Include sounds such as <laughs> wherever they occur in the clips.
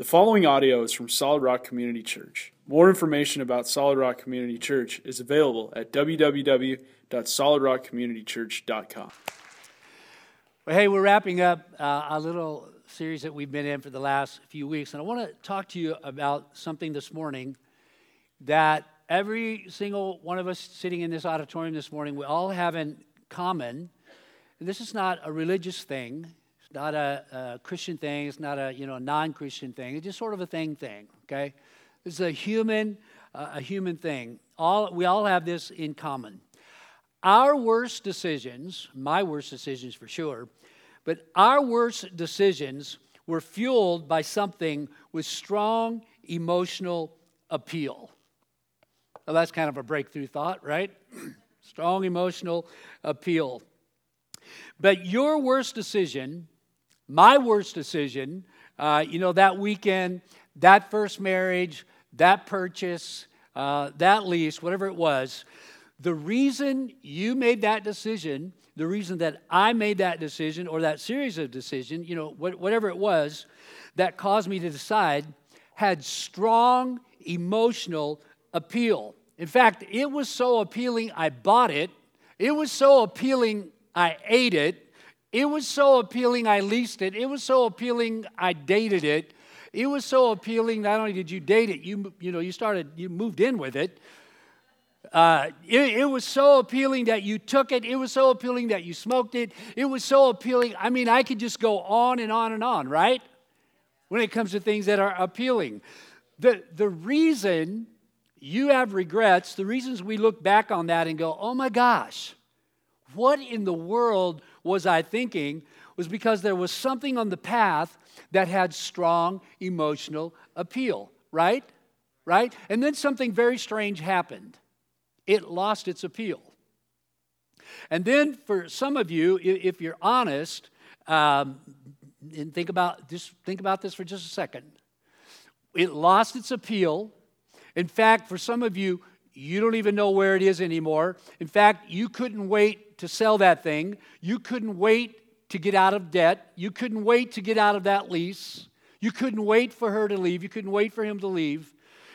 The following audio is from Solid Rock Community Church. More information about Solid Rock Community Church is available at www.solidrockcommunitychurch.com. Well, hey, we're wrapping up uh, a little series that we've been in for the last few weeks, and I want to talk to you about something this morning that every single one of us sitting in this auditorium this morning, we all have in common. And this is not a religious thing, not a, a Christian thing, it's not a you know non-Christian thing. It's just sort of a thing thing. Okay, is a human uh, a human thing. All we all have this in common. Our worst decisions, my worst decisions for sure, but our worst decisions were fueled by something with strong emotional appeal. Well, that's kind of a breakthrough thought, right? <clears throat> strong emotional appeal. But your worst decision, my worst decision, uh, you know, that weekend, that first marriage, that purchase, uh, that lease, whatever it was, the reason you made that decision, the reason that I made that decision or that series of decisions, you know, whatever it was that caused me to decide, had strong emotional appeal. In fact, it was so appealing, I bought it. It was so appealing, I ate it. It was so appealing, I leased it. It was so appealing, I dated it. It was so appealing, not only did you date it, you, you know, you started, you moved in with it. Uh, it, it, was so appealing that you took it. It was so appealing that you smoked it. It was so appealing. I mean, I could just go on and on and on, right? When it comes to things that are appealing. The, the reason you have regrets, the reasons we look back on that and go, oh my gosh, what in the world was I thinking? Was because there was something on the path that had strong emotional appeal, right? Right? And then something very strange happened. It lost its appeal. And then for some of you, if you're honest, um, and think about just think about this for just a second. It lost its appeal in fact, for some of you, you don't even know where it is anymore. In fact, you couldn't wait to sell that thing. You couldn't wait to get out of debt. You couldn't wait to get out of that lease. You couldn't wait for her to leave. You couldn't wait for him to leave.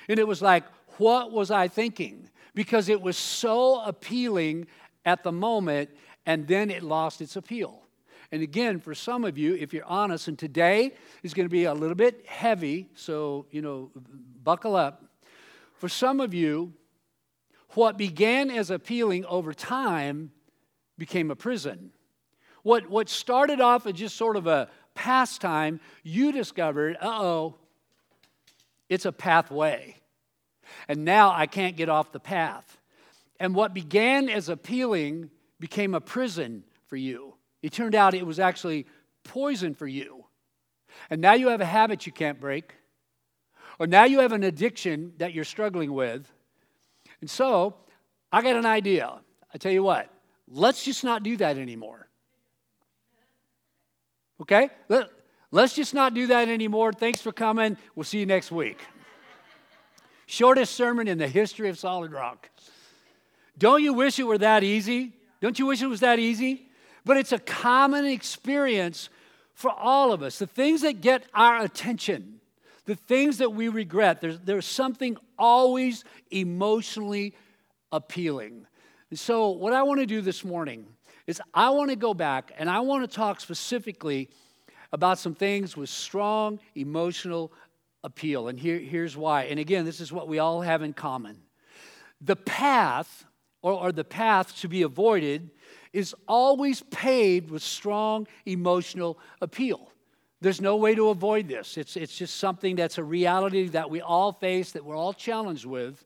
And it was like, what was I thinking? Because it was so appealing at the moment, and then it lost its appeal. And again, for some of you, if you're honest, and today is going to be a little bit heavy, so, you know, buckle up. For some of you, what began as appealing over time became a prison. What, what started off as just sort of a pastime, you discovered, uh oh, it's a pathway. And now I can't get off the path. And what began as appealing became a prison for you. It turned out it was actually poison for you. And now you have a habit you can't break. Or now you have an addiction that you're struggling with. And so, I got an idea. I tell you what, let's just not do that anymore. Okay? Let, let's just not do that anymore. Thanks for coming. We'll see you next week. Shortest sermon in the history of Solid Rock. Don't you wish it were that easy? Don't you wish it was that easy? But it's a common experience for all of us. The things that get our attention, the things that we regret, there's, there's something always emotionally appealing. And so, what I want to do this morning is I want to go back and I want to talk specifically about some things with strong emotional appeal. And here, here's why. And again, this is what we all have in common. The path, or, or the path to be avoided, is always paved with strong emotional appeal. There's no way to avoid this. It's, it's just something that's a reality that we all face, that we're all challenged with.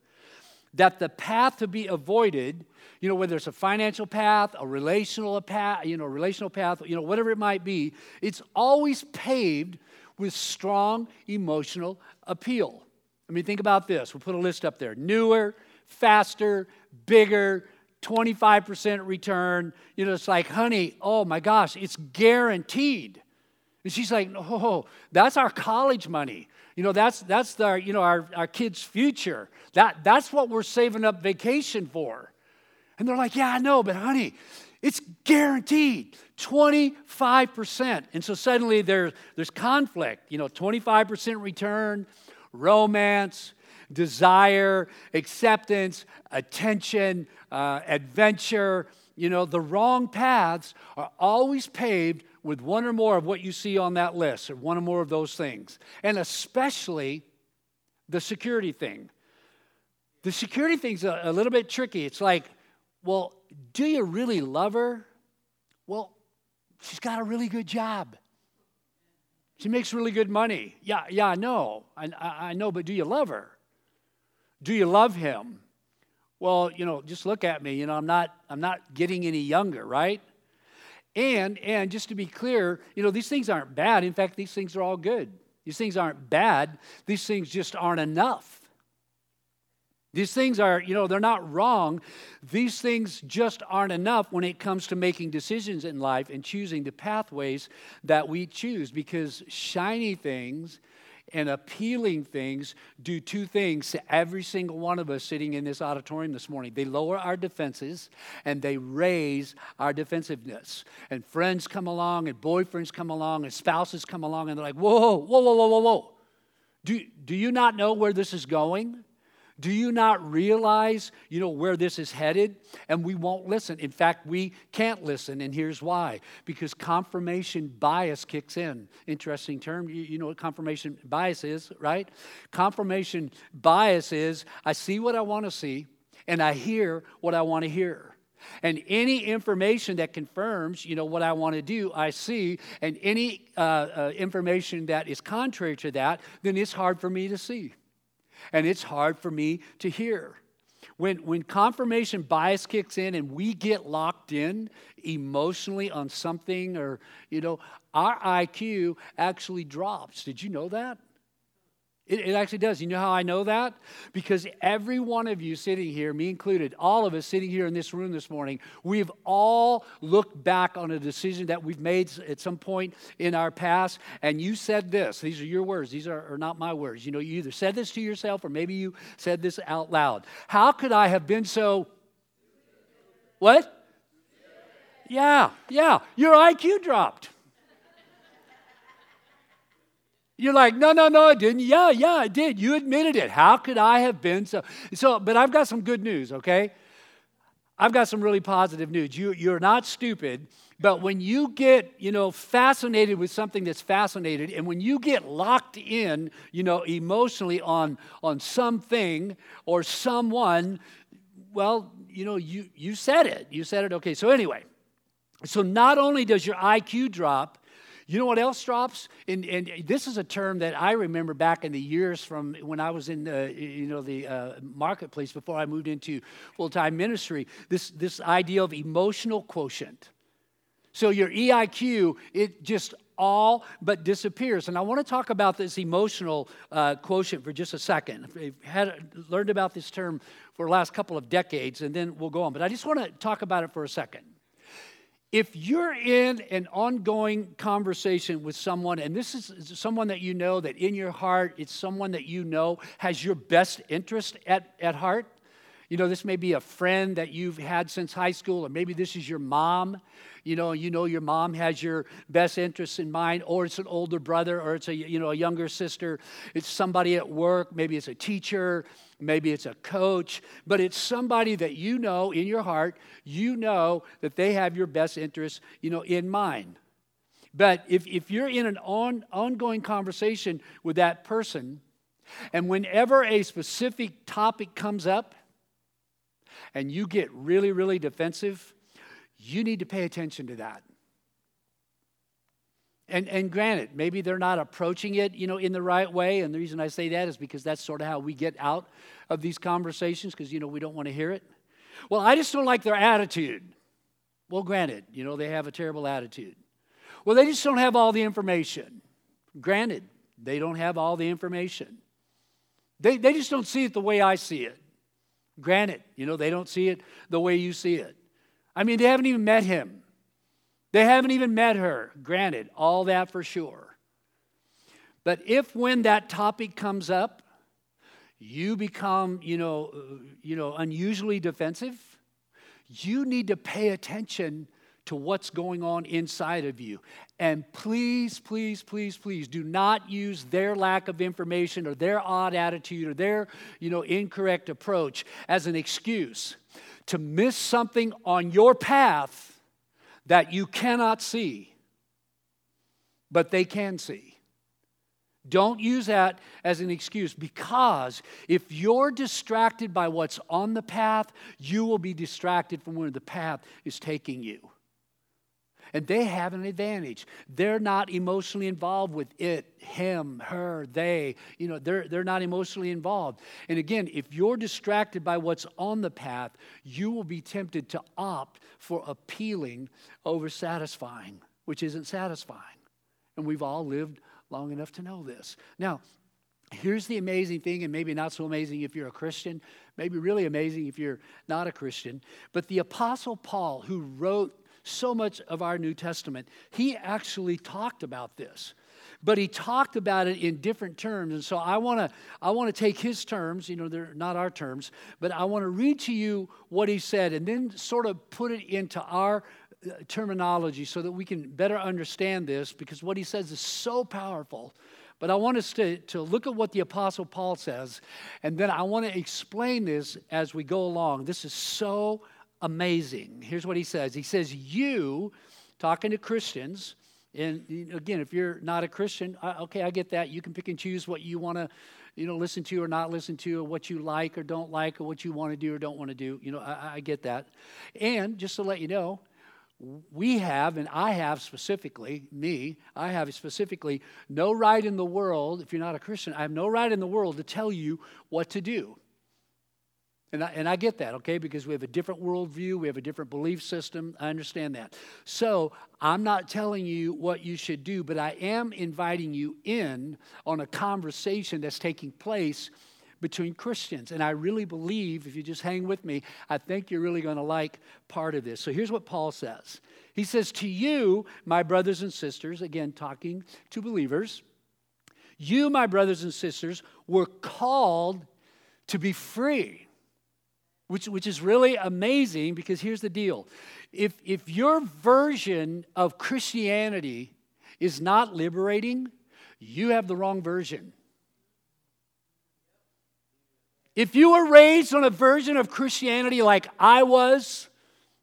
That the path to be avoided, you know, whether it's a financial path, a relational path, you know, relational path, you know, whatever it might be, it's always paved with strong emotional appeal. I mean, think about this. We'll put a list up there newer, faster, bigger, 25% return. You know, it's like, honey, oh my gosh, it's guaranteed. And she's like, oh, that's our college money. You know, that's, that's our, you know, our, our kids' future. That, that's what we're saving up vacation for. And they're like, yeah, I know, but honey, It's guaranteed 25%. And so suddenly there, there's conflict, you know, 25% return, romance, desire, acceptance, attention, uh, adventure. You know, the wrong paths are always paved with one or more of what you see on that list, or one or more of those things. And especially the security thing. The security thing's a, a little bit tricky. It's like, well, do you really love her? Well, she's got a really good job. She makes really good money. Yeah, yeah, I know. I, I know, but do you love her? Do you love him? Well, you know, just look at me. You know, I'm not, I'm not getting any younger, right? And, and just to be clear, you know, these things aren't bad. In fact, these things are all good. These things aren't bad. These things just aren't enough. These things are, you know, they're not wrong. These things just aren't enough when it comes to making decisions in life and choosing the pathways that we choose because shiny things and appealing things do two things to every single one of us sitting in this auditorium this morning. They lower our defenses and they raise our defensiveness. And friends come along and boyfriends come along and spouses come along and they're like, whoa, whoa, whoa, whoa, whoa, whoa. Do, do you not know where this is going? Do you not realize, you know, where this is headed? And we won't listen. In fact, we can't listen, and here's why. Because confirmation bias kicks in. Interesting term. You, you know what confirmation bias is, right? Confirmation bias is I see what I want to see, and I hear what I want to hear. And any information that confirms, you know, what I want to do, I see. And any uh, uh, information that is contrary to that, then it's hard for me to see and it's hard for me to hear. When, when confirmation bias kicks in and we get locked in emotionally on something, or, you know, our IQ actually drops. Did you know that? It, it, actually does. You know how I know that? Because every one of you sitting here, me included, all of us sitting here in this room this morning, we've all looked back on a decision that we've made at some point in our past, and you said this. These are your words, these are, are not my words. You know, you either said this to yourself or maybe you said this out loud. How could I have been so. What? Yeah, yeah. Your IQ dropped. You're like, no, no, no, I didn't. Yeah, yeah, I did. You admitted it. How could I have been so? So, but I've got some good news, okay? I've got some really positive news. You, you're not stupid, but when you get, you know, fascinated with something that's fascinated, and when you get locked in, you know, emotionally on, on something or someone, well, you know, you, you said it. You said it. Okay, so anyway, so not only does your IQ drop, you know what else drops? And, and this is a term that I remember back in the years from when I was in the, you know, the uh, marketplace before I moved into full-time ministry. This, this idea of emotional quotient. So your EIQ, it just all but disappears. And I want to talk about this emotional uh, quotient for just a second. I've had, learned about this term for the last couple of decades, and then we'll go on. But I just want to talk about it for a second. If you're in an ongoing conversation with someone, and this is someone that you know that in your heart, it's someone that you know has your best interest at, at heart. You know, this may be a friend that you've had since high school, or maybe this is your mom. You know, you know your mom has your best interests in mind, or it's an older brother, or it's a you know a younger sister. It's somebody at work, maybe it's a teacher, maybe it's a coach, but it's somebody that you know in your heart, you know that they have your best interests, you know, in mind. But if, if you're in an on, ongoing conversation with that person, and whenever a specific topic comes up, and you get really, really defensive, you need to pay attention to that. And, and granted, maybe they're not approaching it, you know, in the right way. And the reason I say that is because that's sort of how we get out of these conversations, because, you know, we don't want to hear it. Well, I just don't like their attitude. Well, granted, you know, they have a terrible attitude. Well, they just don't have all the information. Granted, they don't have all the information. They, they just don't see it the way I see it. Granted, you know, they don't see it the way you see it. I mean, they haven't even met him. They haven't even met her. Granted, all that for sure. But if when that topic comes up, you become, you know, uh, you know, unusually defensive, you need to pay attention to what's going on inside of you. And please, please, please, please do not use their lack of information or their odd attitude or their, you know, incorrect approach as an excuse to miss something on your path that you cannot see, but they can see. Don't use that as an excuse because if you're distracted by what's on the path, you will be distracted from where the path is taking you. And they have an advantage. They're not emotionally involved with it, him, her, they. You know, they're, they're not emotionally involved. And again, if you're distracted by what's on the path, you will be tempted to opt for appealing over satisfying, which isn't satisfying. And we've all lived long enough to know this. Now, here's the amazing thing, and maybe not so amazing if you're a Christian, maybe really amazing if you're not a Christian. But the Apostle Paul, who wrote so much of our New Testament, he actually talked about this. But he talked about it in different terms. And so I want to I want to take his terms, you know, they're not our terms, but I want to read to you what he said and then sort of put it into our uh, terminology so that we can better understand this because what he says is so powerful. But I want us to, to look at what the Apostle Paul says, and then I want to explain this as we go along. This is so amazing. Here's what he says He says, You, talking to Christians, and again, if you're not a Christian, okay, I get that. You can pick and choose what you want to, you know, listen to or not listen to, or what you like or don't like, or what you want to do or don't want to do. You know, I, I get that. And just to let you know, we have, and I have specifically, me, I have specifically no right in the world, if you're not a Christian, I have no right in the world to tell you what to do. And I, and I get that, okay, because we have a different worldview, we have a different belief system. I understand that. So I'm not telling you what you should do, but I am inviting you in on a conversation that's taking place between Christians. And I really believe, if you just hang with me, I think you're really going to like part of this. So here's what Paul says He says, To you, my brothers and sisters, again, talking to believers, you, my brothers and sisters, were called to be free which, which is really amazing because here's the deal. If, if your version of Christianity is not liberating, you have the wrong version. If you were raised on a version of Christianity like I was,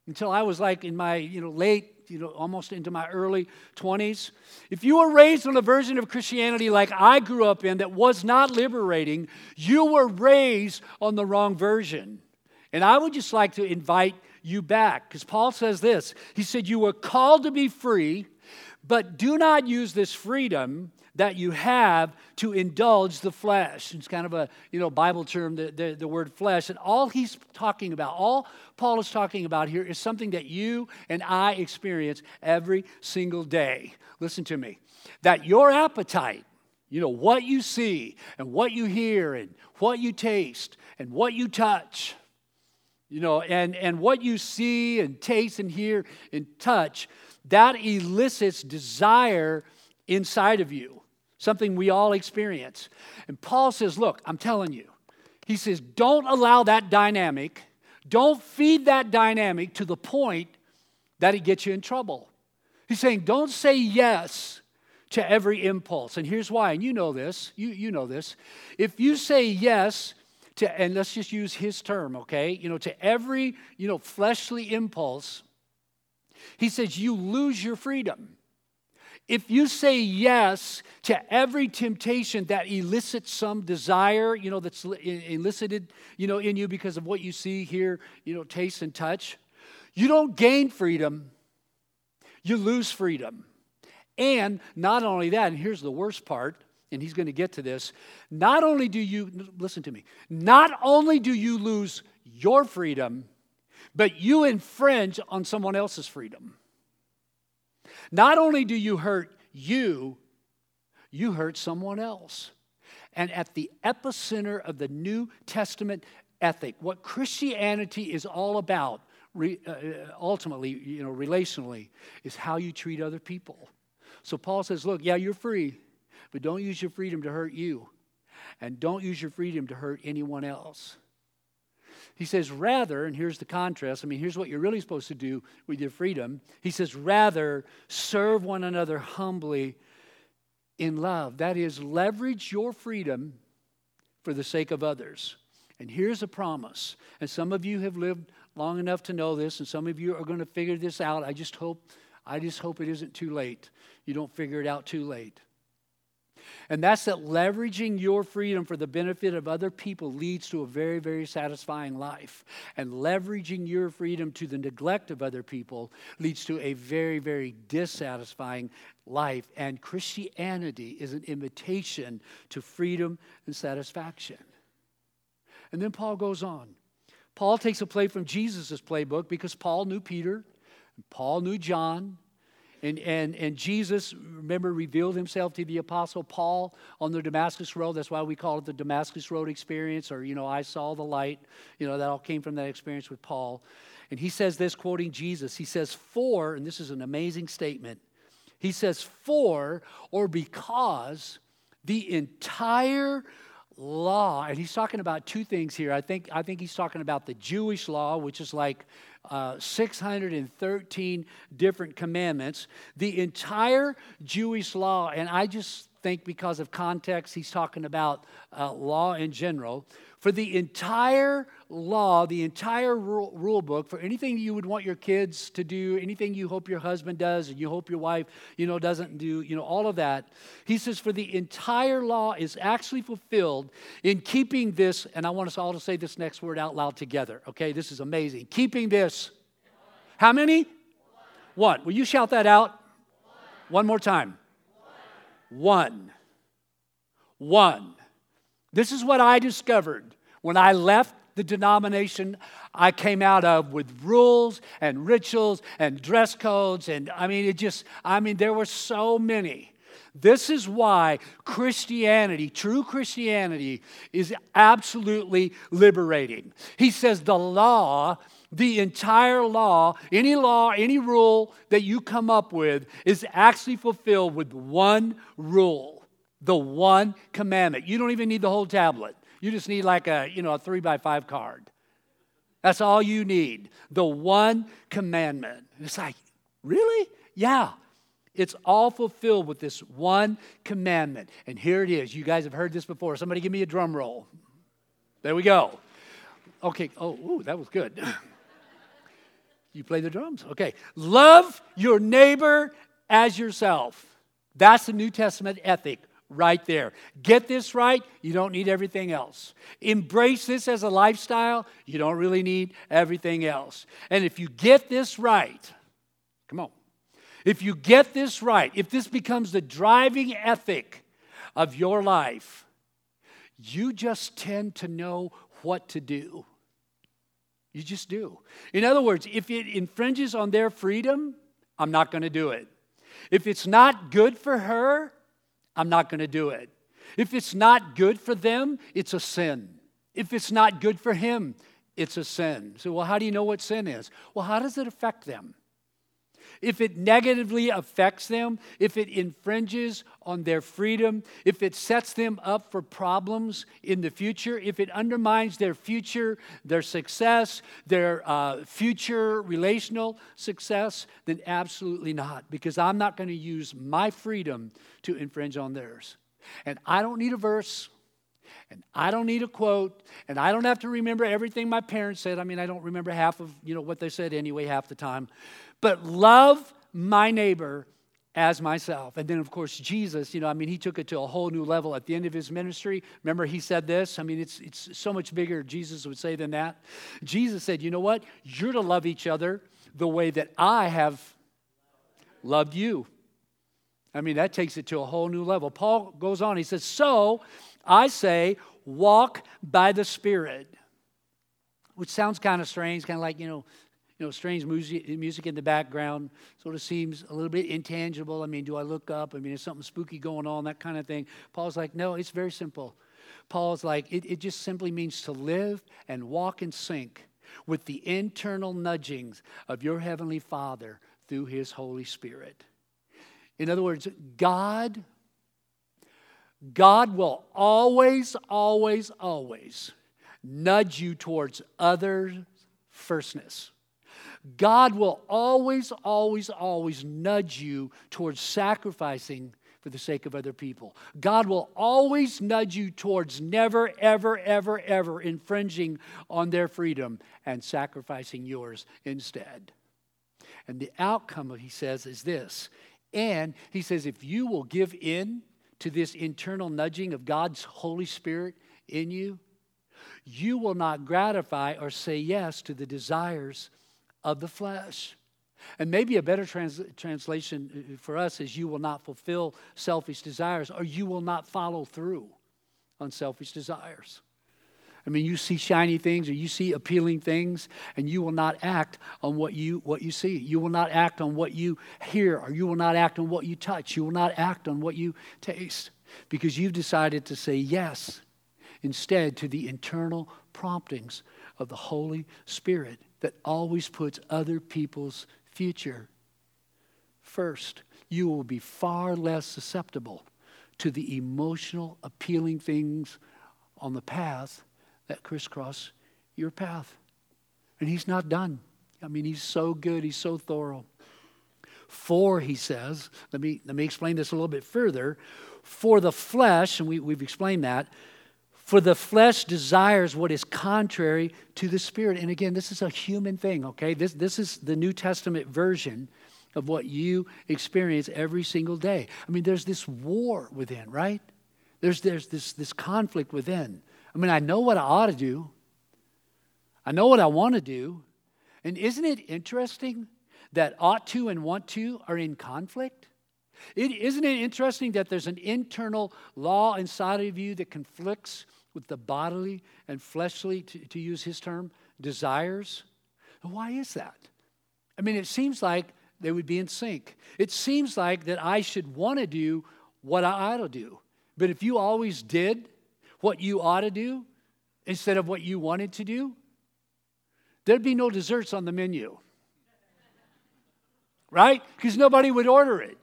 until I was like in my you know, late, you know, almost into my early 20s, if you were raised on a version of Christianity like I grew up in that was not liberating, you were raised on the wrong version. And I would just like to invite you back because Paul says this. He said, You were called to be free, but do not use this freedom that you have to indulge the flesh. It's kind of a you know Bible term, the, the, the, word flesh. And all he's talking about, all Paul is talking about here is something that you and I experience every single day. Listen to me. That your appetite, you know, what you see and what you hear and what you taste and what you touch, you know, and, and what you see and taste and hear and touch, that elicits desire inside of you, something we all experience. And Paul says, Look, I'm telling you, he says, don't allow that dynamic, don't feed that dynamic to the point that it gets you in trouble. He's saying, don't say yes to every impulse. And here's why, and you know this, you, you know this. If you say yes to, and let's just use his term, okay? You know, to every, you know, fleshly impulse, he says you lose your freedom. If you say yes to every temptation that elicits some desire, you know, that's elicited, you know, in you because of what you see, hear, you know, taste and touch, you don't gain freedom, you lose freedom. And not only that, and here's the worst part, and he's going to get to this. Not only do you, listen to me, not only do you lose your freedom, but you infringe on someone else's freedom. Not only do you hurt you, you hurt someone else. And at the epicenter of the New Testament ethic, what Christianity is all about, re, uh, ultimately, you know, relationally, is how you treat other people. So Paul says, look, yeah, you're free. But don't use your freedom to hurt you. And don't use your freedom to hurt anyone else. He says, rather, and here's the contrast. I mean, here's what you're really supposed to do with your freedom. He says, rather, serve one another humbly in love. That is, leverage your freedom for the sake of others. And here's a promise. And some of you have lived long enough to know this, and some of you are going to figure this out. I just hope, I just hope it isn't too late. You don't figure it out too late. And that's that leveraging your freedom for the benefit of other people leads to a very, very satisfying life. And leveraging your freedom to the neglect of other people leads to a very, very dissatisfying life. And Christianity is an invitation to freedom and satisfaction. And then Paul goes on. Paul takes a play from Jesus' playbook because Paul knew Peter, and Paul knew John, and, and, and Jesus, remember, revealed himself to the apostle Paul on the Damascus Road. That's why we call it the Damascus Road experience, or, you know, I saw the light. You know, that all came from that experience with Paul. And he says this, quoting Jesus. He says, For, and this is an amazing statement. He says, For or because the entire law, and he's talking about two things here. I think, I think he's talking about the Jewish law, which is like uh, 613 different commandments, the entire Jewish law, and I just think because of context, he's talking about uh, law in general. For the entire law, the entire rule, book, for anything you would want your kids to do, anything you hope your husband does, and you hope your wife, you know, doesn't do, you know, all of that. He says, for the entire law is actually fulfilled in keeping this, and I want us all to say this next word out loud together, okay? This is amazing. Keeping this. How many? One. Will you shout that out? One more time. One. One. This is what I discovered when I left the denomination I came out of with rules and rituals and dress codes. And I mean, it just, I mean, there were so many. This is why Christianity, true Christianity, is absolutely liberating. He says the law, the entire law, any law, any rule that you come up with is actually fulfilled with one rule, the one commandment. You don't even need the whole tablet. You just need like a, you know, a three by five card. That's all you need. The one commandment. It's like, really? Yeah. It's all fulfilled with this one commandment. And here it is. You guys have heard this before. Somebody give me a drum roll. There we go. Okay. Oh, ooh, that was good. <laughs> you play the drums. Okay. Love your neighbor as yourself. That's the New Testament ethic right there. Get this right, you don't need everything else. Embrace this as a lifestyle, you don't really need everything else. And if you get this right, come on. If you get this right, if this becomes the driving ethic of your life, you just tend to know what to do. You just do. In other words, if it infringes on their freedom, I'm not going to do it. If it's not good for her, I'm not going to do it. If it's not good for them, it's a sin. If it's not good for him, it's a sin. So, well, how do you know what sin is? Well, how does it affect them? If it negatively affects them, if it infringes on their freedom, if it sets them up for problems in the future, if it undermines their future, their success, their uh, future relational success, then absolutely not, because I'm not going to use my freedom to infringe on theirs. And I don't need a verse. And I don't need a quote, and I don't have to remember everything my parents said. I mean, I don't remember half of, you know, what they said anyway half the time but love my neighbor as myself. And then, of course, Jesus, you know, I mean, he took it to a whole new level at the end of his ministry. Remember, he said this? I mean, it's, it's so much bigger, Jesus would say, than that. Jesus said, You know what? You're to love each other the way that I have loved you. I mean, that takes it to a whole new level. Paul goes on, he says, So I say, walk by the Spirit, which sounds kind of strange, kind of like, you know, you know, strange music, music in the background. Sort of seems a little bit intangible. I mean, do I look up? I mean, is something spooky going on? That kind of thing. Paul's like, no, it's very simple. Paul's like, it, it just simply means to live and walk in sync with the internal nudgings of your Heavenly Father through His Holy Spirit. In other words, God, God will always, always, always nudge you towards other firstness. God will always, always, always nudge you towards sacrificing for the sake of other people. God will always nudge you towards never, ever, ever, ever infringing on their freedom and sacrificing yours instead. And the outcome, of, he says, is this. And he says, if you will give in to this internal nudging of God's Holy Spirit in you, you will not gratify or say yes to the desires of the flesh. And maybe a better trans- translation uh, for us is you will not fulfill selfish desires or you will not follow through on selfish desires. I mean, you see shiny things or you see appealing things, and you will not act on what you, what you see. You will not act on what you hear, or you will not act on what you touch. You will not act on what you taste because you've decided to say yes instead to the internal promptings of the Holy Spirit that always puts other people's future first, you will be far less susceptible to the emotional, appealing things on the path that crisscross your path. And he's not done. I mean, he's so good, he's so thorough. For, he says, let me, let me explain this a little bit further. For the flesh, and we, we've explained that, for the flesh desires what is contrary to the spirit. And again, this is a human thing, okay? This, this is the New Testament version of what you experience every single day. I mean, there's this war within, right? There's, there's this, this conflict within. I mean, I know what I ought to do, I know what I want to do. And isn't it interesting that ought to and want to are in conflict? Isn't it interesting that there's an internal law inside of you that conflicts with the bodily and fleshly, to, to use his term, desires. Why is that? I mean, it seems like they would be in sync. It seems like that I should want to do what I ought to do. But if you always did what you ought to do instead of what you wanted to do, there'd be no desserts on the menu. Right? Because nobody would order it.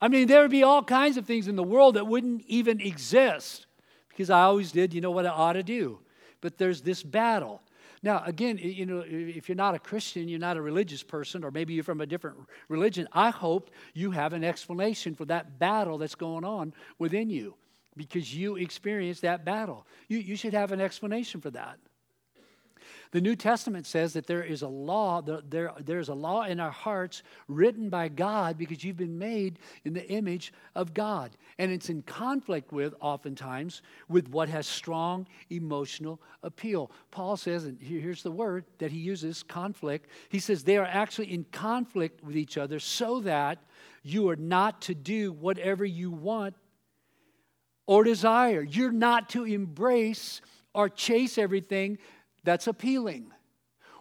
I mean, there would be all kinds of things in the world that wouldn't even exist because I always did, you know what I ought to do. But there's this battle. Now, again, you know, if you're not a Christian, you're not a religious person, or maybe you're from a different religion, I hope you have an explanation for that battle that's going on within you because you experienced that battle. You, you should have an explanation for that. The New Testament says that there is a law, there, there's a law in our hearts written by God because you've been made in the image of God. And it's in conflict with, oftentimes, with what has strong emotional appeal. Paul says, and here's the word that he uses conflict. He says they are actually in conflict with each other so that you are not to do whatever you want or desire. You're not to embrace or chase everything that's appealing,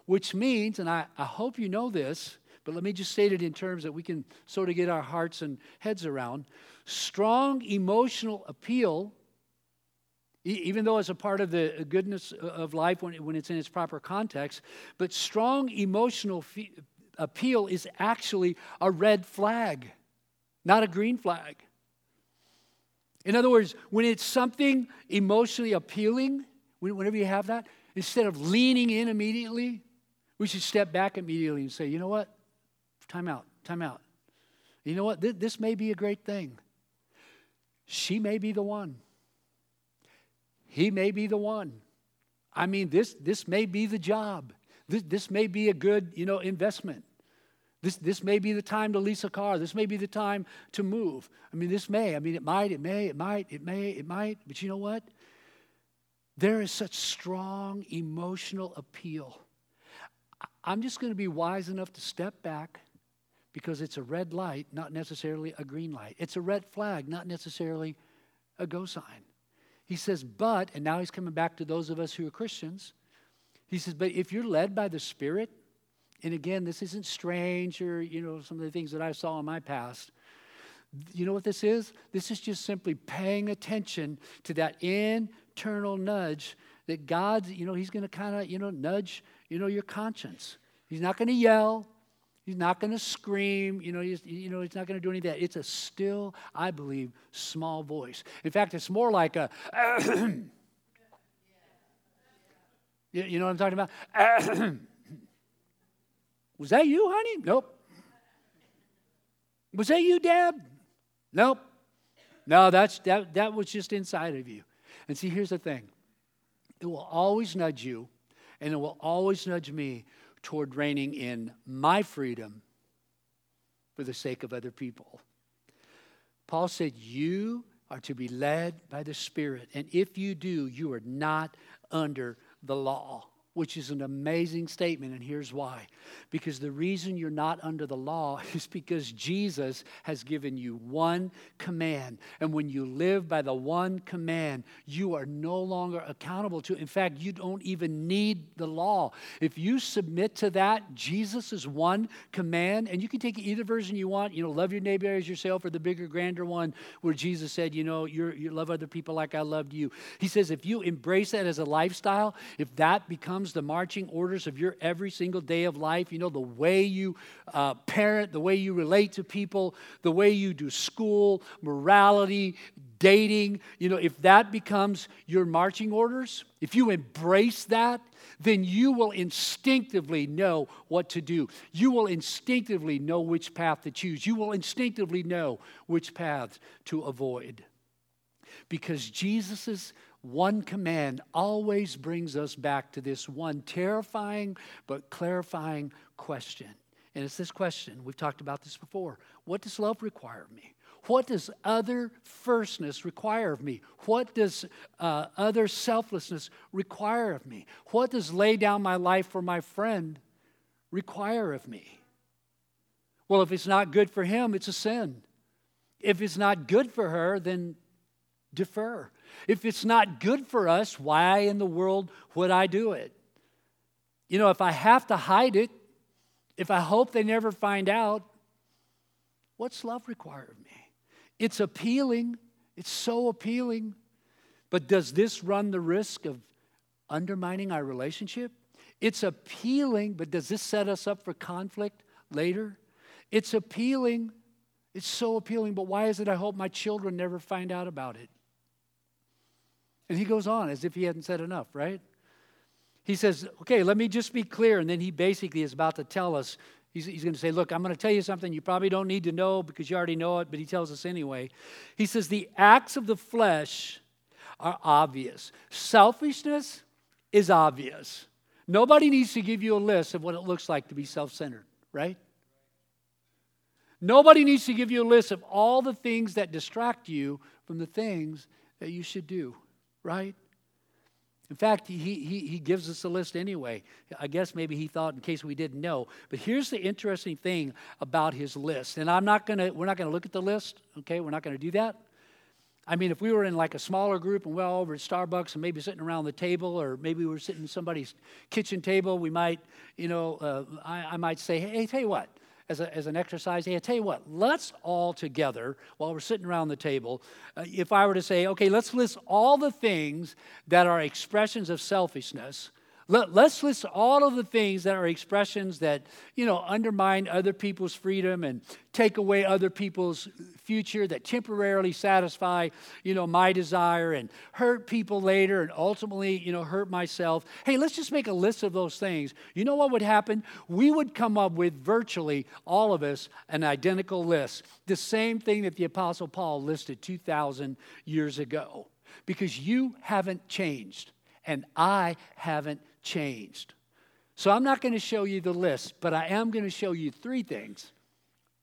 which means, and I, I hope you know this, but let me just state it in terms that we can sort of get our hearts and heads around. Strong emotional appeal, even though it's a part of the goodness of life when, when it's in its proper context, but strong emotional appeal is actually a red flag, not a green flag. In other words, when it's something emotionally appealing, whenever you have that, Instead of leaning in immediately, we should step back immediately and say, you know what? Time out, time out. You know what? This may be a great thing. She may be the one. He may be the one. I mean, this, this may be the job. This, this may be a good, you know, investment. This, this may be the time to lease a car. This may be the time to move. I mean, this may. I mean, it might, it may, it might, it may, it might. But you know what? There is such strong emotional appeal. I'm just going to be wise enough to step back because it's a red light, not necessarily a green light. It's a red flag, not necessarily a go sign. He says, but, and now he's coming back to those of us who are Christians. He says, but if you're led by the Spirit, and again, this isn't strange or, you know, some of the things that I saw in my past. You know what this is? This is just simply paying attention to that internal nudge that God's, you know, He's going to kind of, you know, nudge, you know, your conscience. He's not going to yell. He's not going to scream. You know, he's, you know, he's not going to do any of that. It's a still, I believe, small voice. In fact, it's more like a. <clears throat> You, you know what I'm talking about? <clears throat> Was that you, honey? Nope. Was that you, Dad? Nope. No, that's that that was just inside of you. And see, here's the thing. It will always nudge you, and it will always nudge me toward reining in my freedom for the sake of other people. Paul said, You are to be led by the Spirit. And if you do, you are not under the law which is an amazing statement, and here's why. Because the reason you're not under the law <laughs> is because Jesus has given you one command. And when you live by the one command, you are no longer accountable to. In fact, you don't even need the law. If you submit to that, Jesus is one command, and you can take either version you want. You know, love your neighbor as yourself, or the bigger, grander one where Jesus said, you know, you you love other people like I loved you. He says, if you embrace that as a lifestyle, if that becomes becomes the marching orders of your every single day of life. You know, the way you uh, parent, the way you relate to people, the way you do school, morality, dating. You know, if that becomes your marching orders, if you embrace that, then you will instinctively know what to do. You will instinctively know which path to choose. You will instinctively know which paths to avoid. Because Jesus' one command always brings us back to this one terrifying but clarifying question. And it's this question. We've talked about this before. What does love require of me? What does other firstness require of me? What does uh, other selflessness require of me? What does lay down my life for my friend require of me? Well, if it's not good for him, it's a sin. If it's not good for her, then defer. If it's not good for us, why in the world would I do it? You know, if I have to hide it, if I hope they never find out, what's love require of me? It's appealing, it's so appealing. But does this run the risk of undermining our relationship? It's appealing, but does this set us up for conflict later? It's appealing. It's so appealing, but why is it I hope my children never find out about it? And he goes on as if he hadn't said enough, right? He says, okay, let me just be clear. And then he basically is about to tell us, he's, he's going to say, look, I'm going to tell you something you probably don't need to know because you already know it, but he tells us anyway. He says, the acts of the flesh are obvious. Selfishness is obvious. Nobody needs to give you a list of what it looks like to be self centered, right? Nobody needs to give you a list of all the things that distract you from the things that you should do right? In fact, he, he, he gives us a list anyway. I guess maybe he thought in case we didn't know. But here's the interesting thing about his list. And I'm not gonna, we're not gonna look at the list, okay? We're not gonna do that. I mean, if we were in like a smaller group and we're all over at Starbucks and maybe sitting around the table, or maybe we are sitting at somebody's kitchen table, we might, you know, uh, I, I might say, hey, tell you what, as, a, as an exercise. Hey, I tell you what, let's all together, while we're sitting around the table, uh, if I were to say, okay, let's list all the things that are expressions of selfishness let, us list all of the things that are expressions that, you know, undermine other people's freedom and take away other people's future, that temporarily satisfy, you know, my desire and hurt people later and ultimately, you know, hurt myself. Hey, let's just make a list of those things. You know what would happen? We would come up with virtually all of us an identical list. The same thing that the Apostle Paul listed 2,000 years ago. Because you haven't changed and I haven't changed. So I'm not going to show you the list, but I am going to show you three things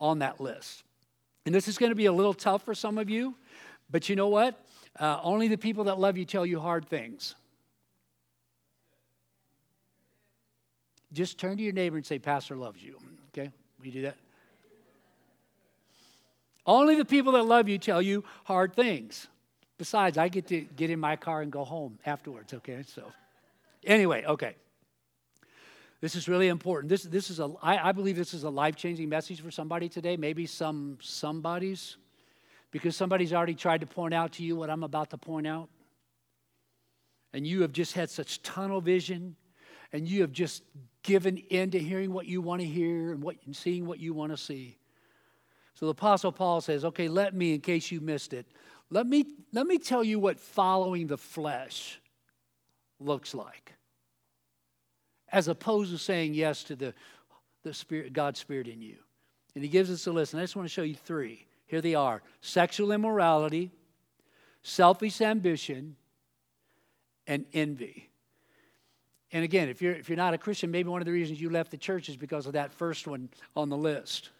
on that list. And this is going to be a little tough for some of you, but you know what? Uh, only the people that love you tell you hard things. Just turn to your neighbor and say, Pastor loves you. Okay? You do that? Only the people that love you tell you hard things. Besides, I get to get in my car and go home afterwards, okay? So. Anyway, okay. This is really important. This, this is a, I, I believe this is a life changing message for somebody today, maybe some somebody's, because somebody's already tried to point out to you what I'm about to point out. And you have just had such tunnel vision, and you have just given in to hearing what you want to hear and, what, and seeing what you want to see. So the Apostle Paul says, okay, let me, in case you missed it, let me, let me tell you what following the flesh looks like. as opposed to saying yes to the, the spirit, God's Spirit in you. And he gives us a list. And I just want to show you three. Here they are sexual immorality, selfish ambition, and envy. And again, if you're, if you're not a Christian, maybe one of the reasons you left the church is because of that first one on the list.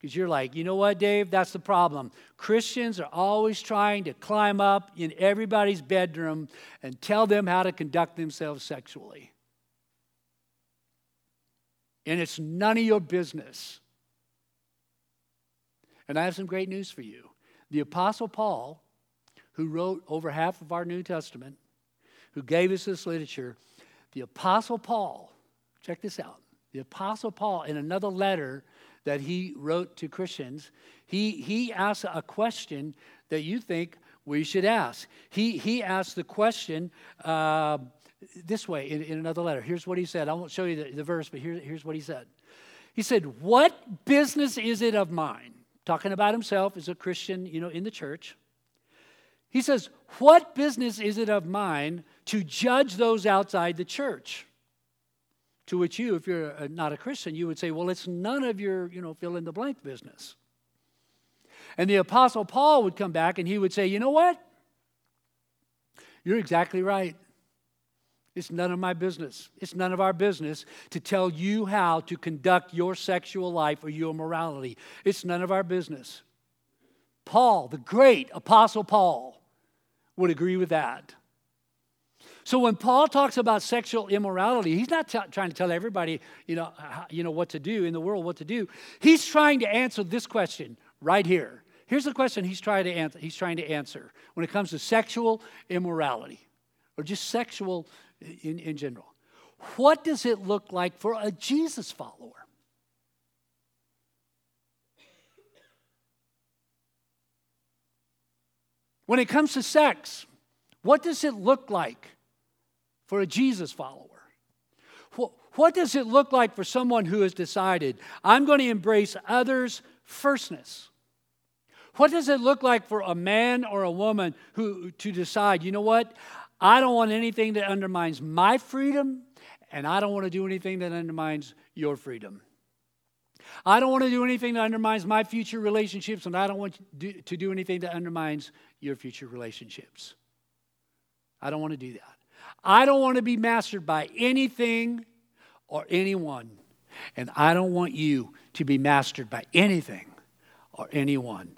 Because you're like, you know what, Dave? That's the problem. Christians are always trying to climb up in everybody's bedroom and tell them how to conduct themselves sexually. And it's none of your business. And I have some great news for you. The Apostle Paul, who wrote over half of our New Testament, who gave us this literature, the Apostle Paul, check this out. The Apostle Paul, in another letter that he wrote to Christians, he, he asked a question that you think we should ask. He, he asked the question uh, this way in, in, another letter. Here's what he said. I won't show you the, the verse, but here, here's what he said. He said, What business is it of mine? Talking about himself as a Christian, you know, in the church. He says, What business is it of mine to judge those outside the church? To which you, if you're not a Christian, you would say, well, it's none of your, you know, fill in the blank business. And the Apostle Paul would come back and he would say, you know what? You're exactly right. It's none of my business. It's none of our business to tell you how to conduct your sexual life or your morality. It's none of our business. Paul, the great Apostle Paul, would agree with that. So when Paul talks about sexual immorality, he's not t- trying to tell everybody, you know, how, you know what to do in the world, what to do. He's trying to answer this question right here. Here's the question he's trying to answer. He's trying to answer when it comes to sexual immorality, or just sexual in, in general. What does it look like for a Jesus follower? When it comes to sex, what does it look like for a Jesus follower? What does it look like for someone who has decided, I'm going to embrace others' firstness? What does it look like for a man or a woman who to decide, you know what? I don't want anything that undermines my freedom, and I don't want to do anything that undermines your freedom. I don't want to do anything that undermines my future relationships, and I don't want to do anything that undermines your future relationships. I don't want to do that. I don't want to be mastered by anything or anyone. And I don't want you to be mastered by anything or anyone.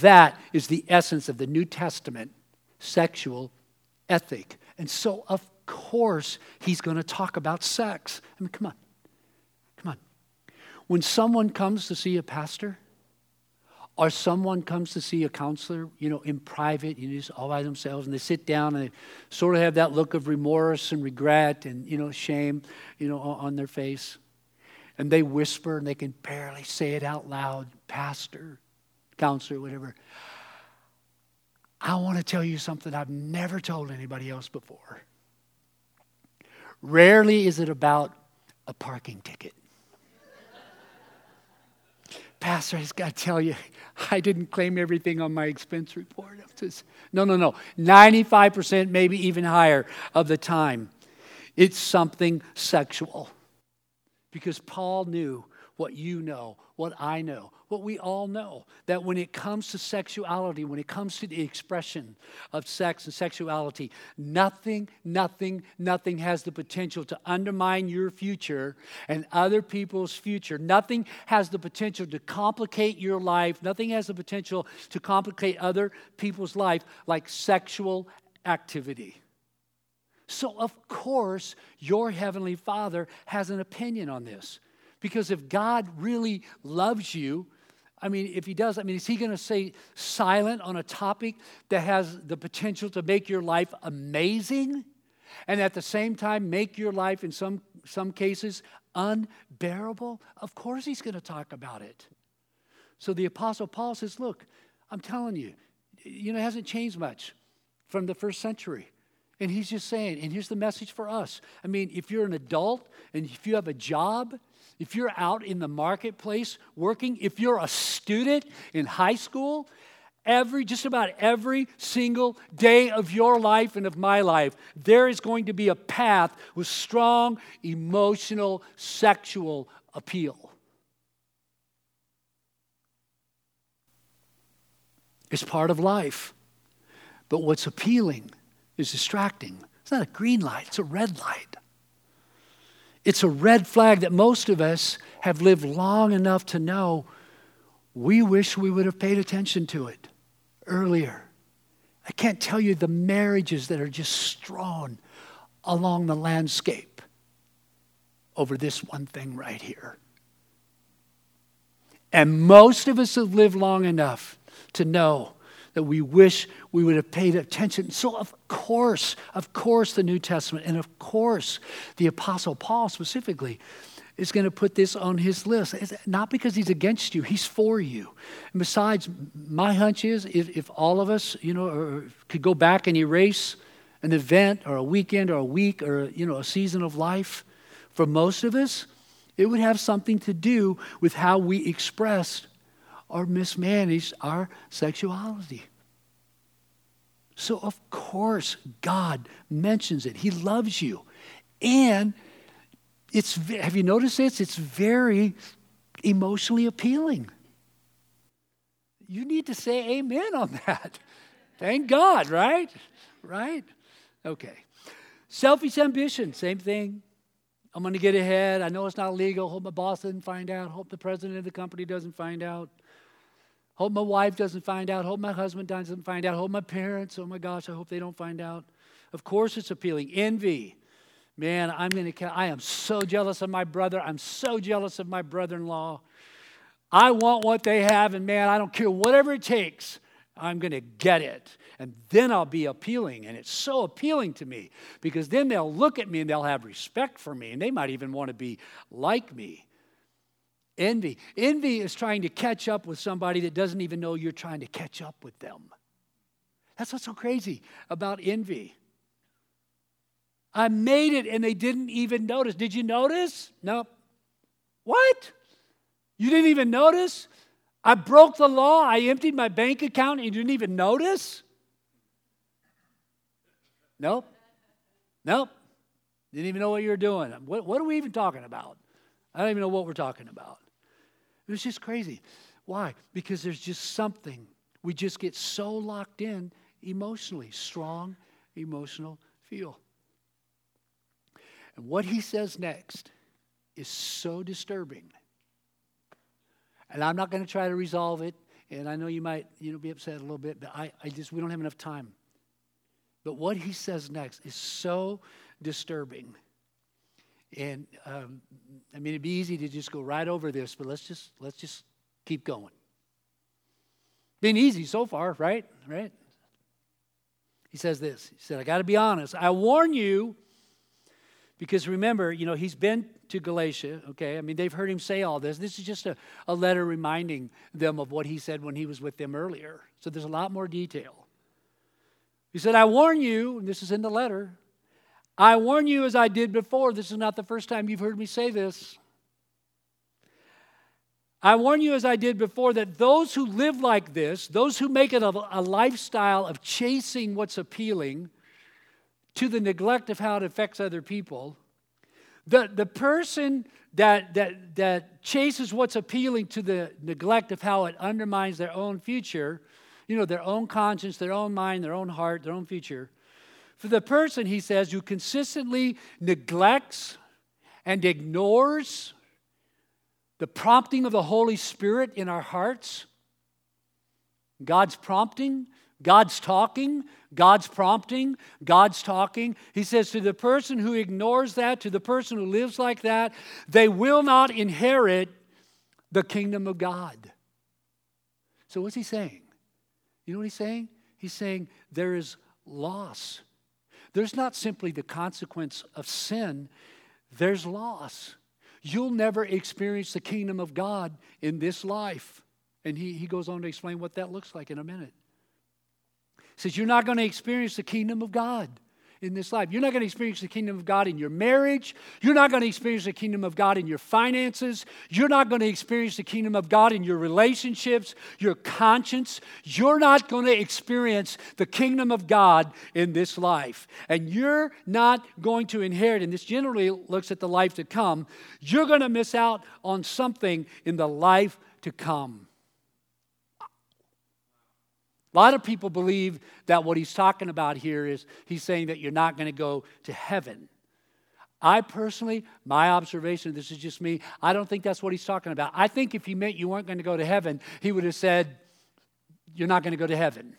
That is the essence of the New Testament sexual ethic. And so, of course, he's going to talk about sex. I mean, come on. Come on. When someone comes to see a pastor, or someone comes to see a counselor, you know, in private, you know, just all by themselves, and they sit down and they sort of have that look of remorse and regret and, you know, shame, you know, on their face. And they whisper and they can barely say it out loud, pastor, counselor, whatever. I want to tell you something I've never told anybody else before. Rarely is it about a parking ticket. Pastor, I just got to tell you, <laughs> I didn't claim everything on my expense report. Just, no, no, no. 95%, maybe even higher of the time, it's something sexual. Because Paul knew what you know, what I know, what we all know that when it comes to sexuality, when it comes to the expression of sex and sexuality, nothing, nothing, nothing has the potential to undermine your future and other people's future. Nothing has the potential to complicate your life. Nothing has the potential to complicate other people's life like sexual activity. So, of course, your Heavenly Father has an opinion on this. Because if God really loves you, I mean, if he does, I mean, is he going to say silent on a topic that has the potential to make your life amazing and at the same time make your life, in some, some cases, unbearable? Of course, he's going to talk about it. So the Apostle Paul says, Look, I'm telling you, you know, it hasn't changed much from the first century. And he's just saying, and here's the message for us. I mean, if you're an adult and if you have a job if you're out in the marketplace working, if you're a student in high school, every, just about every single day of your life and of my life, there is going to be a path with strong emotional, sexual appeal. It's part of life. But what's appealing is distracting. It's not a green light, it's a red light. It's a red flag that most of us have lived long enough to know we wish we would have paid attention to it earlier. I can't tell you the marriages that are just strewn along the landscape over this one thing right here. And most of us have lived long enough to know that we wish we would have paid attention. So, of course, of course, the New Testament, and of course, the Apostle Paul specifically, is going to put this on his list. It's not because he's against you, he's for you. And besides, my hunch is if, if all of us, you know, could go back and erase an event or a weekend or a week or, you know, a season of life, for most of us, it would have something to do with how we expressed or mismanaged our sexuality. So, of course, God mentions it. He loves you. And it's, have you noticed this? It's very emotionally appealing. You need to say amen on that. Thank God, right? Right? Okay. Selfish ambition, same thing. I'm going to get ahead. I know it's not legal. Hope my boss doesn't find out. Hope the president of the company doesn't find out. Hope my wife doesn't find out. Hope my husband doesn't find out. Hope my parents, oh my gosh, I hope they don't find out. Of course, it's appealing. Envy. Man, I'm going to, I am so jealous of my brother. I'm so jealous of my brother in law. I want what they have, and man, I don't care whatever it takes. I'm going to get it. And then I'll be appealing. And it's so appealing to me because then they'll look at me and they'll have respect for me, and they might even want to be like me. Envy. Envy is trying to catch up with somebody that doesn't even know you're trying to catch up with them. That's what's so crazy about envy. I made it and they didn't even notice. Did you notice? No. What? You didn't even notice? I broke the law. I emptied my bank account and you didn't even notice? Nope. Nope. Didn't even know what you were doing. What, what are we even talking about? I don't even know what we're talking about. It was just crazy. Why? Because there's just something. We just get so locked in emotionally, strong emotional feel. And what he says next is so disturbing. And I'm not going to try to resolve it. And I know you might you know, be upset a little bit, but I, I just, we don't have enough time. But what he says next is so disturbing. And um, I mean, it'd be easy to just go right over this, but let's just let's just keep going. Been easy so far, right? Right? He says this. He said, I got to be honest. I warn you, because remember, you know, he's been to Galatia, okay? I mean, they've heard him say all this. This is just a, a letter reminding them of what he said when he was with them earlier. So there's a lot more detail. He said, I warn you, and this is in the letter, I warn you as I did before, this is not the first time you've heard me say this. I warn you as I did before that those who live like this, those who make it a, a, lifestyle of chasing what's appealing to the neglect of how it affects other people, the, the person that, that, that chases what's appealing to the neglect of how it undermines their own future, you know, their own conscience, their own mind, their own heart, their own future, for the person, he says, who consistently neglects and ignores the prompting of the Holy Spirit in our hearts, God's prompting, God's talking, God's prompting, God's talking. He says to the person who ignores that, to the person who lives like that, they will not inherit the kingdom of God. So, what's he saying? You know what he's saying? He's saying there is loss there's not simply the consequence of sin, there's loss. You'll never experience the kingdom of God in this life. And he, he goes on to explain what that looks like in a minute. He says, You're not going to experience the kingdom of God in this life. You're not going to experience the kingdom of God in your marriage. You're not going to experience the kingdom of God in your finances. You're not going to experience the kingdom of God in your relationships, your conscience. You're not going to experience the kingdom of God in this life. And you're not going to inherit, and this generally looks at the life to come, you're going to miss out on something in the life to come. A lot of people believe that what he's talking about here is he's saying that you're not going to go to heaven. I personally, my observation, this is just me, I don't think that's what he's talking about. I think if he meant you weren't going to go to heaven, he would have said, You're not going to go to heaven.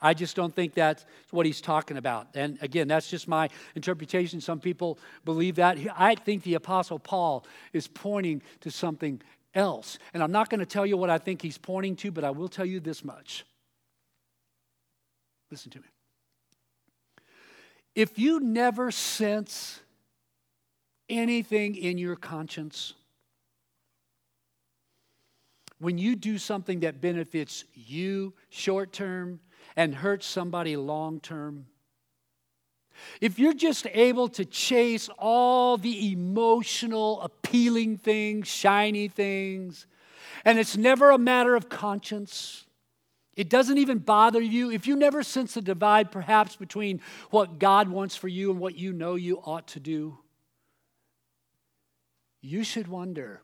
I just don't think that's what he's talking about. And again, that's just my interpretation. Some people believe that. I think the Apostle Paul is pointing to something else. And I'm not going to tell you what I think he's pointing to, but I will tell you this much. Listen to me. If you never sense anything in your conscience, when you do something that benefits you short term and hurts somebody long term, if you're just able to chase all the emotional, appealing things, shiny things, and it's never a matter of conscience, it doesn't even bother you. If you never sense the divide, perhaps, between what God wants for you and what you know you ought to do, you should wonder.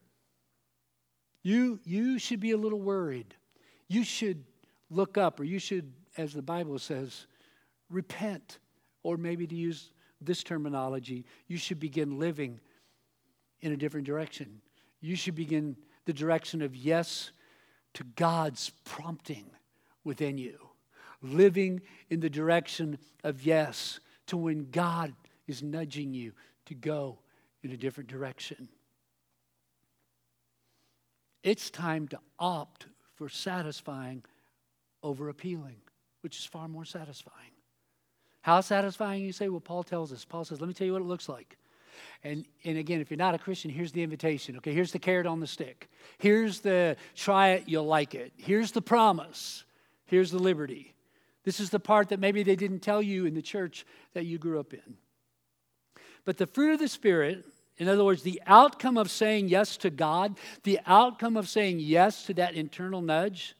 You, you should be a little worried. You should look up, or you should, as the Bible says, repent or maybe to use this terminology, you should begin living in a different direction. You should begin the direction of yes to God's prompting within you. Living in the direction of yes to when God is nudging you to go in a different direction. It's time to opt for satisfying over appealing, which is far more satisfying. How satisfying, you say? Well, Paul tells us. Paul says, let me tell you what it looks like. And, and again, if you're not a Christian, here's the invitation. Okay, here's the carrot on the stick. Here's the try it, you'll like it. Here's the promise. Here's the liberty. This is the part that maybe they didn't tell you in the church that you grew up in. But the fruit of the Spirit, in other words, the outcome of saying yes to God, the outcome of saying yes to that internal nudge,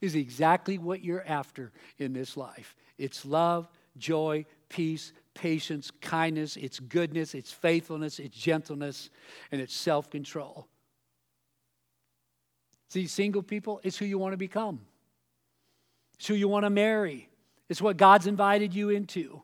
is exactly what you're after in this life. It's love, joy, peace, patience, kindness, its goodness, its faithfulness, its gentleness, and its self control. See, single people, it's who you want to become, it's who you want to marry, it's what God's invited you into.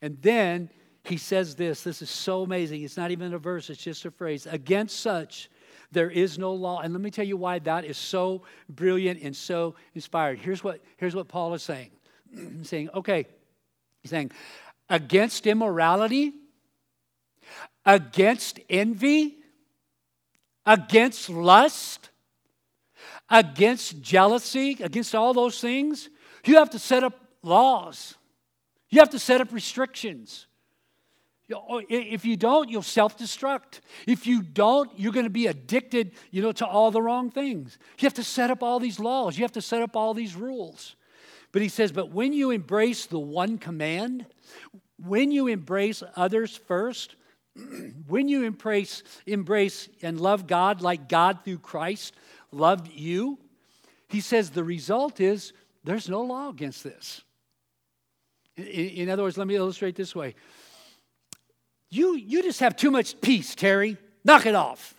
And then he says this this is so amazing. It's not even a verse, it's just a phrase. Against such, there is no law. And let me tell you why that is so brilliant and so inspired. Here's what, here's what Paul is saying <clears throat> saying, okay, he's saying, against immorality, against envy, against lust, against jealousy, against all those things, you have to set up laws. You have to set up restrictions. Oh, if you don't, you'll self destruct. If you don't, you're going to be addicted you know, to all the wrong things. You have to set up all these laws, you have to set up all these rules. But he says, but when you embrace the one command, when you embrace others first, <clears throat> when you embrace, embrace and love God like God through Christ loved you, he says the result is there's no law against this. In, in other words, let me illustrate this way. You, you just have too much peace, Terry. Knock it off.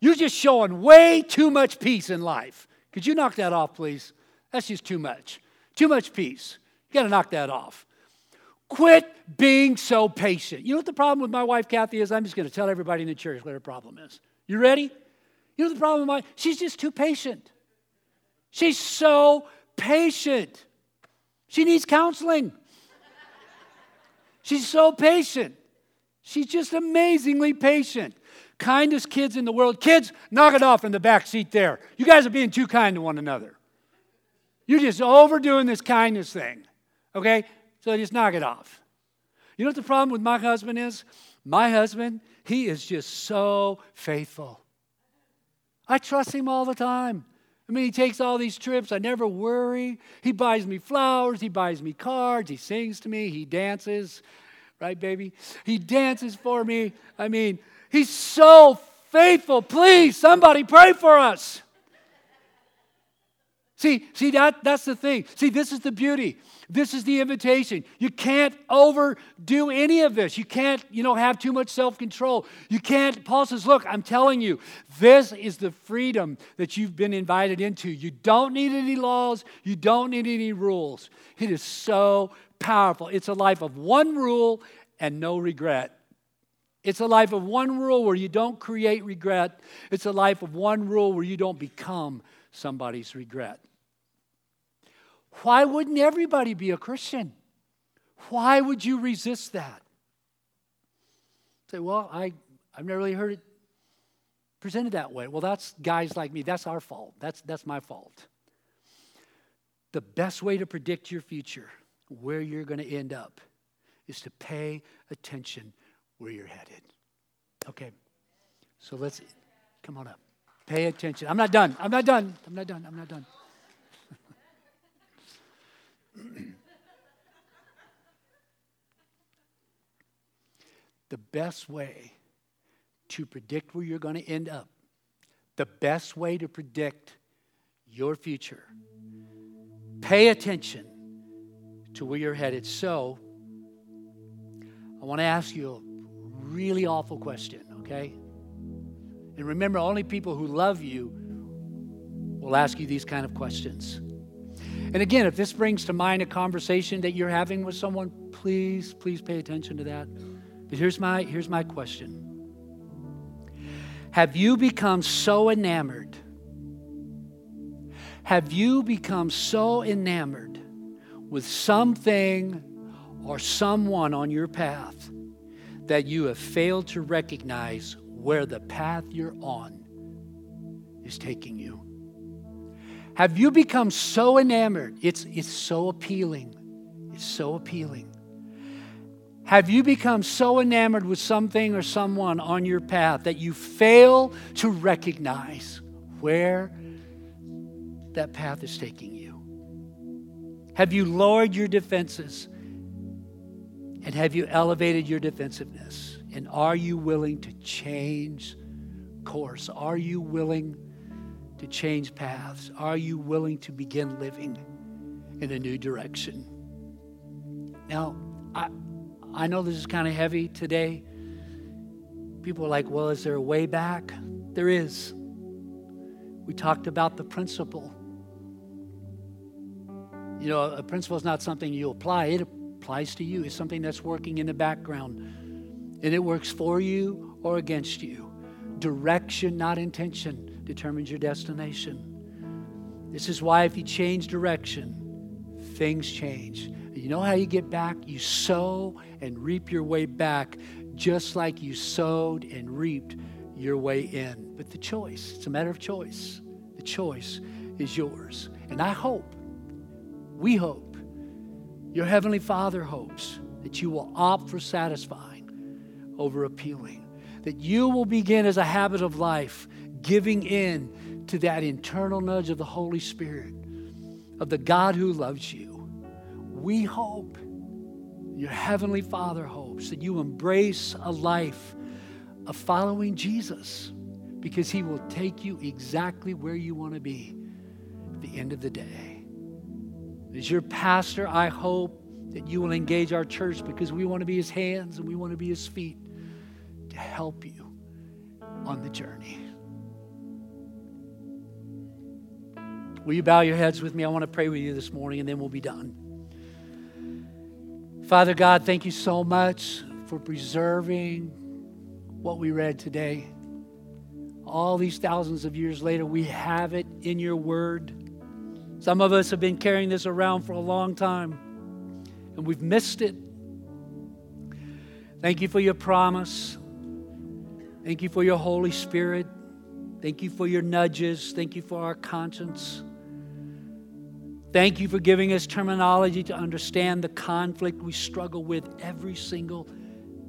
You're just showing way too much peace in life. Could you knock that off, please? That's just too much. Too much peace. You got to knock that off. Quit being so patient. You know what the problem with my wife, Kathy, is? I'm just going to tell everybody in the church what her problem is. You ready? You know the problem with my she's just too patient. She's so patient. She needs counseling. She's so patient. She's just amazingly patient. Kindest kids in the world. Kids, knock it off in the back seat there. You guys are being too kind to one another. You're just overdoing this kindness thing. Okay? So just knock it off. You know what the problem with my husband is? My husband, he is just so faithful. I trust him all the time. I mean, he takes all these trips. I never worry. He buys me flowers. He buys me cards. He sings to me. He dances. Right, baby? He dances for me. I mean, he's so faithful. Please, somebody pray for us. See, see that that's the thing. See, this is the beauty. This is the invitation. You can't overdo any of this. You can't, you know, have too much self-control. You can't, Paul says, look, I'm telling you, this is the freedom that you've been invited into. You don't need any laws, you don't need any rules. It is so powerful. It's a life of one rule and no regret. It's a life of one rule where you don't create regret. It's a life of one rule where you don't become somebody's regret. Why wouldn't everybody be a Christian? Why would you resist that? Say, well, I, I've never really heard it presented that way. Well, that's guys like me. That's our fault. That's, that's my fault. The best way to predict your future, where you're going to end up, is to pay attention where you're headed. Okay, so let's come on up. Pay attention. I'm not done. I'm not done. I'm not done. I'm not done. The best way to predict where you're going to end up, the best way to predict your future, pay attention to where you're headed. So, I want to ask you a really awful question, okay? And remember, only people who love you will ask you these kind of questions. And again, if this brings to mind a conversation that you're having with someone, please, please pay attention to that. But here's my, here's my question Have you become so enamored? Have you become so enamored with something or someone on your path that you have failed to recognize where the path you're on is taking you? Have you become so enamored? It's, it's so appealing. It's so appealing. Have you become so enamored with something or someone on your path that you fail to recognize where that path is taking you? Have you lowered your defenses? And have you elevated your defensiveness? And are you willing to change course? Are you willing to change paths? Are you willing to begin living in a new direction? Now, I, I know this is kind of heavy today. People are like, well, is there a way back? There is. We talked about the principle. You know, a principle is not something you apply, it applies to you. It's something that's working in the background, and it works for you or against you. Direction, not intention determines your destination. This is why, if you change direction, things change. You know how you get back? You sow and reap your way back, just like you sowed and reaped your way in. But the choice, it's a matter of choice. The choice is yours. And I hope, we hope, your Heavenly Father hopes that you will opt for satisfying over appealing, that you will begin as a habit of life giving in to that internal nudge of the Holy Spirit, of the God who loves you. We hope, your Heavenly Father hopes, that you embrace a life of following Jesus because He will take you exactly where you want to be at the end of the day. As your pastor, I hope that you will engage our church because we want to be His hands and we want to be His feet to help you on the journey. Will you bow your heads with me? I want to pray with you this morning and then we'll be done. Father God, thank you so much for preserving what we read today. All these thousands of years later, we have it in your word. Some of us have been carrying this around for a long time and we've missed it. Thank you for your promise. Thank you for your Holy Spirit. Thank you for your nudges. Thank you for our conscience. Thank you for giving us terminology to understand the conflict we struggle with every single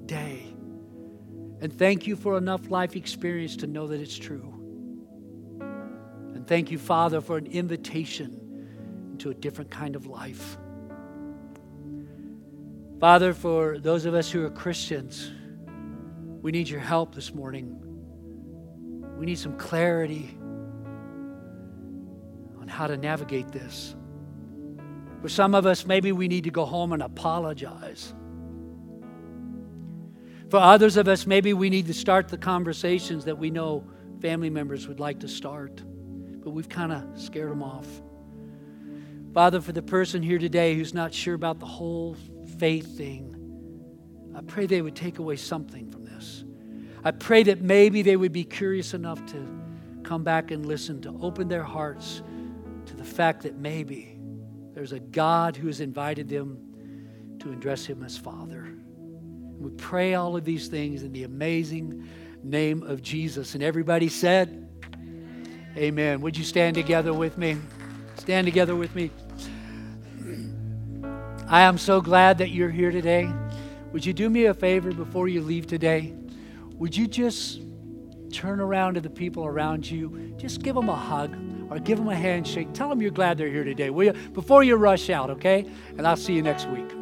day. And thank you for enough life experience to know that it's true. And thank you, Father, for an invitation into a different kind of life. Father, for those of us who are Christians, we need your help this morning. We need some clarity on how to navigate this. For some of us, maybe we need to go home and apologize. For others of us, maybe we need to start the conversations that we know family members would like to start, but we've kind of scared them off. Father, for the person here today who's not sure about the whole faith thing, I pray they would take away something from this. I pray that maybe they would be curious enough to come back and listen, to open their hearts to the fact that maybe there's a God who has invited them to address Him as Father. We pray all of these things in the amazing name of Jesus. And everybody said, Amen. Amen. Would you stand together with me? Stand together with me. <clears throat> I am so glad that you're here today. Would you do me a favor before you leave today? Would you just turn around to the people around you? Just give them a hug or give them a handshake. Tell them you're glad they're here today, will you? Before you rush out, okay? And I'll see you next week.